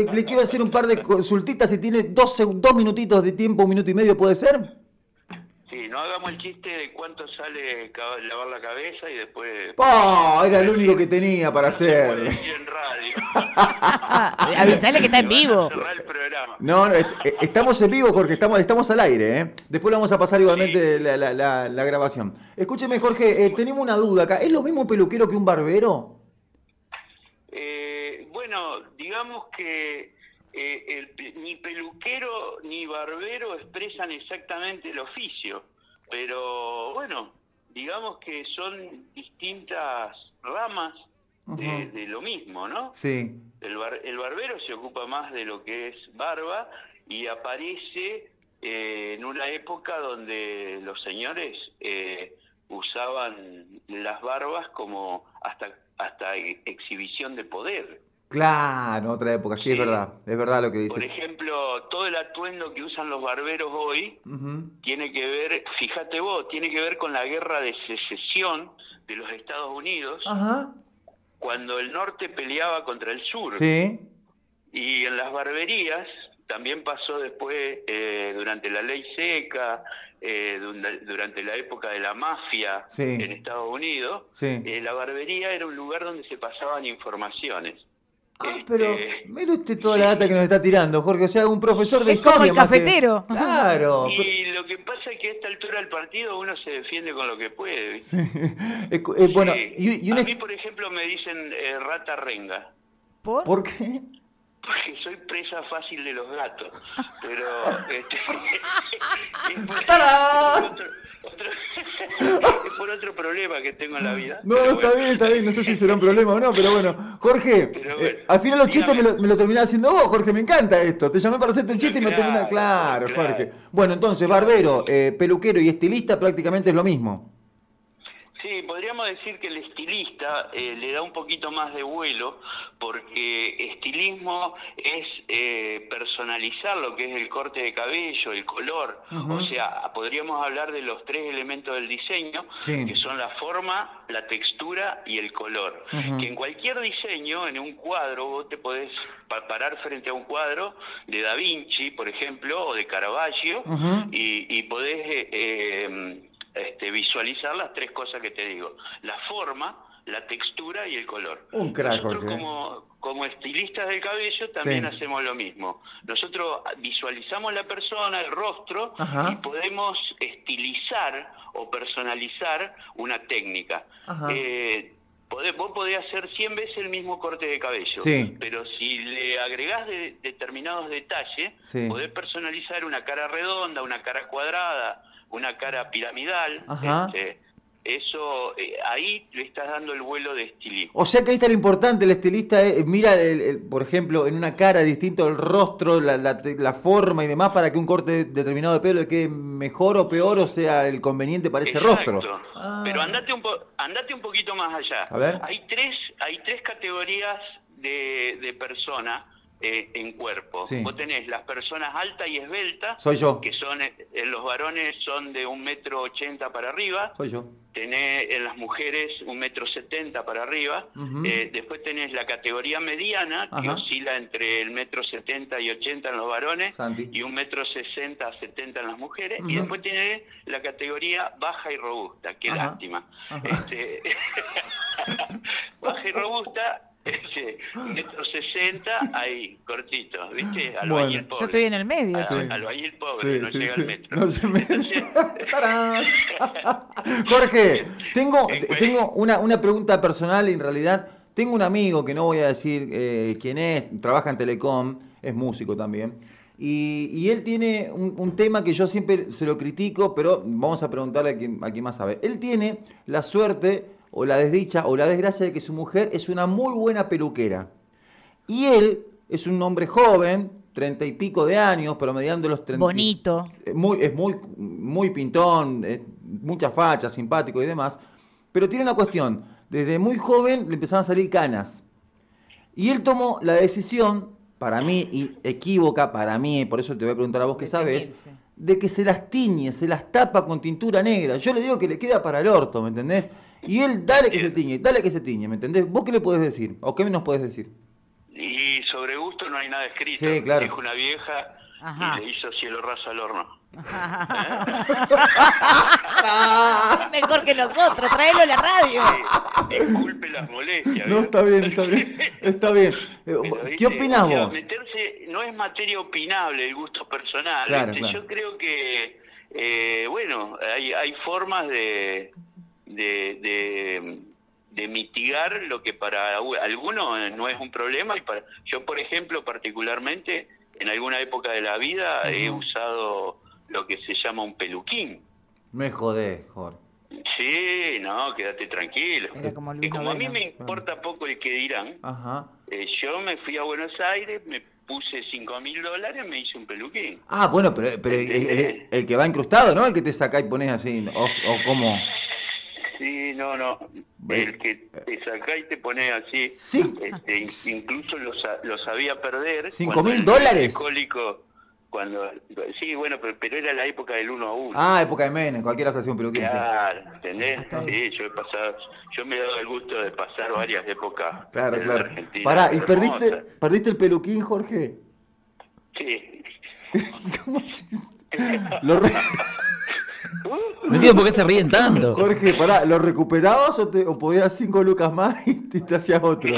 eh, le quiero hacer un par de consultitas. Si tiene dos, dos minutitos de tiempo, un minuto y medio, ¿puede ser? Sí, no hagamos el chiste de cuánto sale lavar la cabeza y después... ¡Oh! Era el único que tenía para hacer. en radio. Ah, avisale que está en vivo. No, no, est- eh, estamos en vivo, Jorge, estamos, estamos al aire, ¿eh? Después le vamos a pasar igualmente la, la- la- la grabación. Escúcheme, Jorge, eh, tenemos una duda acá. ¿Es lo mismo peluquero que un barbero? Bueno, digamos que eh, el ni peluquero ni barbero expresan exactamente el oficio, pero bueno, digamos que son distintas ramas de, de lo mismo, ¿no? Sí. El, bar- el barbero se ocupa más de lo que es barba y aparece eh, en una época donde los señores eh, usaban las barbas como hasta, hasta e- exhibición de poder. Claro, otra época, sí, es Sí. verdad. Es verdad lo que Por dice. ejemplo, todo el atuendo que usan los barberos hoy tiene que ver, fíjate vos, tiene que ver con la guerra de secesión de los Estados Unidos, Ajá. cuando el norte peleaba contra el sur. Sí. Y en las barberías también pasó después, eh, durante la ley seca, eh, durante la época de la mafia Sí. en Estados Unidos, Sí. eh, la barbería era un lugar donde se pasaban informaciones. Ah, Este, pero mire usted toda la data que nos está tirando, Jorge. O sea, un profesor de Es como historia. el más que- cafetero. Claro. Y lo que pasa es que a esta altura del partido uno se defiende con lo que puede. ¿viste? Escu- eh, bueno, Sí. y, y un A mí, por ejemplo, me dicen eh, rata renga, ¿Por? ¿Por qué? porque soy presa fácil de los gatos. Pero... este, es otro- otro- es por otro problema que tengo en la vida. No, está bueno. bien, está bien. No sé si será un problema o no, pero bueno. Jorge, Pero eh, al final los chistes me lo, me lo terminás haciendo vos, Jorge. Me encanta esto. Te llamé para hacerte un chiste y me Claro, termina. Claro, claro. Jorge. Bueno, entonces, barbero, eh, peluquero y estilista prácticamente es lo mismo. Sí, podríamos decir que el estilista eh, le da un poquito más de vuelo porque estilismo es eh, personalizar lo que es el corte de cabello, el color. O sea, podríamos hablar de los tres elementos del diseño, Sí. que son la forma, la textura y el color. Que en cualquier diseño, en un cuadro, vos te podés pa- parar frente a un cuadro de Da Vinci, por ejemplo, o de Caravaggio, y, y podés eh, eh, este, visualizar las tres cosas que te digo. La forma, la textura y el color. Un crack, Nosotros como, como estilistas del cabello también Sí. hacemos lo mismo. Nosotros visualizamos la persona, el rostro, Ajá. y podemos estilizar o personalizar una técnica. Eh, podés- vos podés hacer 100 veces el mismo corte de cabello, Sí. pero si le agregás de- determinados detalles, Sí. podés personalizar una cara redonda, una cara cuadrada, una cara piramidal. Este, eso, eh, ahí le estás dando el vuelo de estilismo. O sea que ahí está lo importante, el estilista eh, mira, el- el- por ejemplo, en una cara distinto el rostro, la, la- la forma y demás para que un corte determinado de pelo quede mejor o peor o sea el conveniente para ese Exacto. rostro. Ah. Pero andate un, po- andate un poquito más allá. A ver. Hay tres, hay tres categorías de, de persona eh, en cuerpo. Sí. Vos tenés las personas altas y esbeltas, Soy yo. que son, eh, en los varones son de un metro ochenta para arriba, Soy yo. tenés en las mujeres un metro setenta para arriba. Eh, después tenés la categoría mediana, que oscila entre el metro setenta y ochenta en los varones, Santi. y un metro sesenta a setenta en las mujeres, y después tenés la categoría baja y robusta, qué Ajá. lástima. Ajá. Este, baja y robusta, ese, metro sesenta, ahí, cortito, ¿viste? Albañil Bueno. pobre. Yo estoy en el medio. Ah, sí. Albañil pobre, no llega al metro. No se me- Entonces, ¡Tarán! Jorge, tengo, tengo una, una pregunta personal en realidad. Tengo un amigo que no voy a decir eh, quién es, trabaja en Telecom, es músico también. Y, y él tiene un, un tema que yo siempre se lo critico, pero vamos a preguntarle a quien, a quien más sabe. Él tiene la suerte o la desdicha o la desgracia de que su mujer es una muy buena peluquera. Y él es un hombre joven, treinta y pico de años, promediando los treinta. Bonito. Eh, Muy, es muy, muy pintón, es mucha facha, simpático y demás. Pero tiene una cuestión. Desde muy joven le empezaron a salir canas. Y él tomó la decisión, para mí, y equívoca para mí, por eso te voy a preguntar a vos que De sabes, de que se las tiñe, se las tapa con tintura negra. Yo le digo que le queda para el orto, ¿me entendés? Y él, dale que se tiñe, dale que se tiñe, ¿me entendés? ¿Vos qué le podés decir? ¿O qué nos podés decir? Y sobre gusto no hay nada escrito. Sí, claro. Dijo una vieja Ajá. y le hizo cielo raso al horno. Mejor que nosotros, tráelo a la radio. Sí, disculpe las molestias. No, está bien, está bien. Está bien. Eh, ¿Qué opinás vos? Meterse no es materia opinable el gusto personal. Claro. Yo creo que, eh, bueno, hay, hay formas de, de, de, de mitigar lo que para algunos no es un problema. y para Yo, por ejemplo, particularmente, en alguna época de la vida he usado lo que se llama un peluquín. Me jodés, Jorge. Sí, no, quédate tranquilo. Era como y como a mí me importa poco el que dirán, Ajá. eh, yo me fui a Buenos Aires, me puse 5 mil dólares, me hice un peluquín. Ah, bueno, pero, pero el, el- el que va incrustado, ¿no? El que te saca y pones así. O, o cómo. Sí, no, no. El que te saca y te pone así. Sí. Este, in- incluso lo, sa- lo sabía perder. ¿Cinco mil dólares? alcohólico, cuando, sí, bueno, pero, pero era la época del uno a uno. Ah, época de Menem, cualquiera se hacía un peluquín. sí. Claro, ¿entendés? Está Sí, yo he pasado, yo me he dado el gusto de pasar varias épocas Claro, claro. Argentina. Pará, ¿y perdiste, perdiste el peluquín, Jorge? Sí. ¿Cómo así? Lo re- No entiendo por qué se ríen tanto. Jorge, pará, ¿lo recuperabas o, te, o podías cinco lucas más y te, te hacías otro?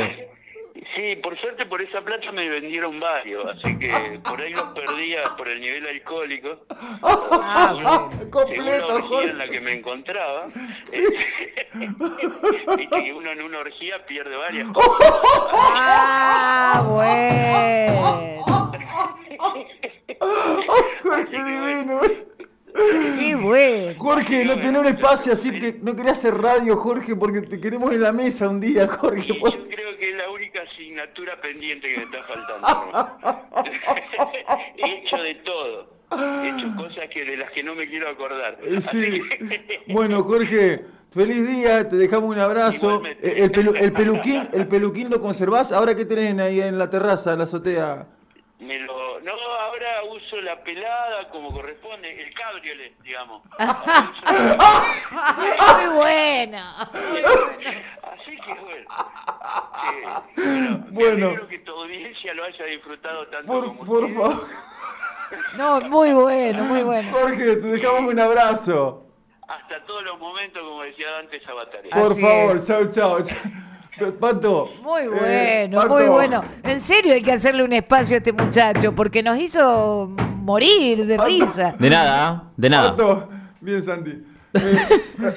Sí, por suerte por esa plata me vendieron varios, así que por ahí los perdía por el nivel alcohólico. Ah, bueno. Según la Completo, orgía en la que me encontraba. Viste que uno en una orgía pierde varias cosas. Ah, bueno. Jorge divino. Qué bueno. Jorge, no tenés un espacio así que no quería hacer radio, Jorge, porque te queremos en la mesa un día, Jorge. Y yo creo que es la única asignatura pendiente que me está faltando. He hecho de todo. He hecho cosas que de las que no me quiero acordar. Eh, Sí. que- Bueno, Jorge, feliz día, te dejamos un abrazo. Eh, El, pelu- el peluquín, el peluquín lo conservás. Ahora qué tenés ahí en la terraza, en la azotea. Me lo, no, ahora uso la pelada como corresponde, el cabriolet, digamos. Muy bueno. Muy bueno. Así que bueno. Sí, bueno, Bueno. que tu audiencia lo haya disfrutado tanto Por, como por favor. No, muy bueno, muy bueno. Jorge, te dejamos un abrazo. Hasta todos los momentos, como decía Dante Sabatari. Por Así favor, es. chao, chao. Pato. Muy eh, bueno, Pato. muy bueno. En serio hay que hacerle un espacio a este muchacho porque nos hizo morir de risa. De nada, ¿eh? de nada. Pato. Bien, Santi. Eh, de-